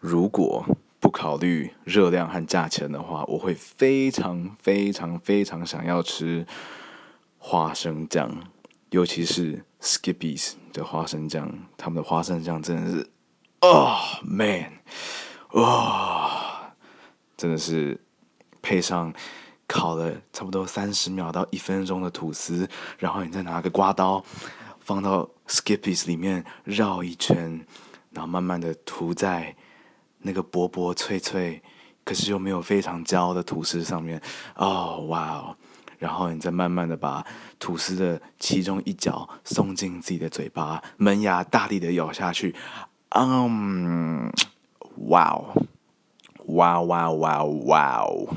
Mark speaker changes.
Speaker 1: 如果不考虑热量和价钱的话，我会非常非常非常想要吃花生酱，尤其是 Skippy's 的花生酱，他们的花生酱真的是，oh, man，哇、真的是配上烤了差不多三十秒到一分钟的吐司，然后你再拿个刮刀放到 Skippy's 里面绕一圈，然后慢慢的涂在。那个薄薄脆脆，可是又没有非常焦的吐司上面，哦，哇哦！然后你再慢慢的把吐司的其中一角送进自己的嘴巴，门牙大力的咬下去，嗯，哇哦，哇哇哇哇哦！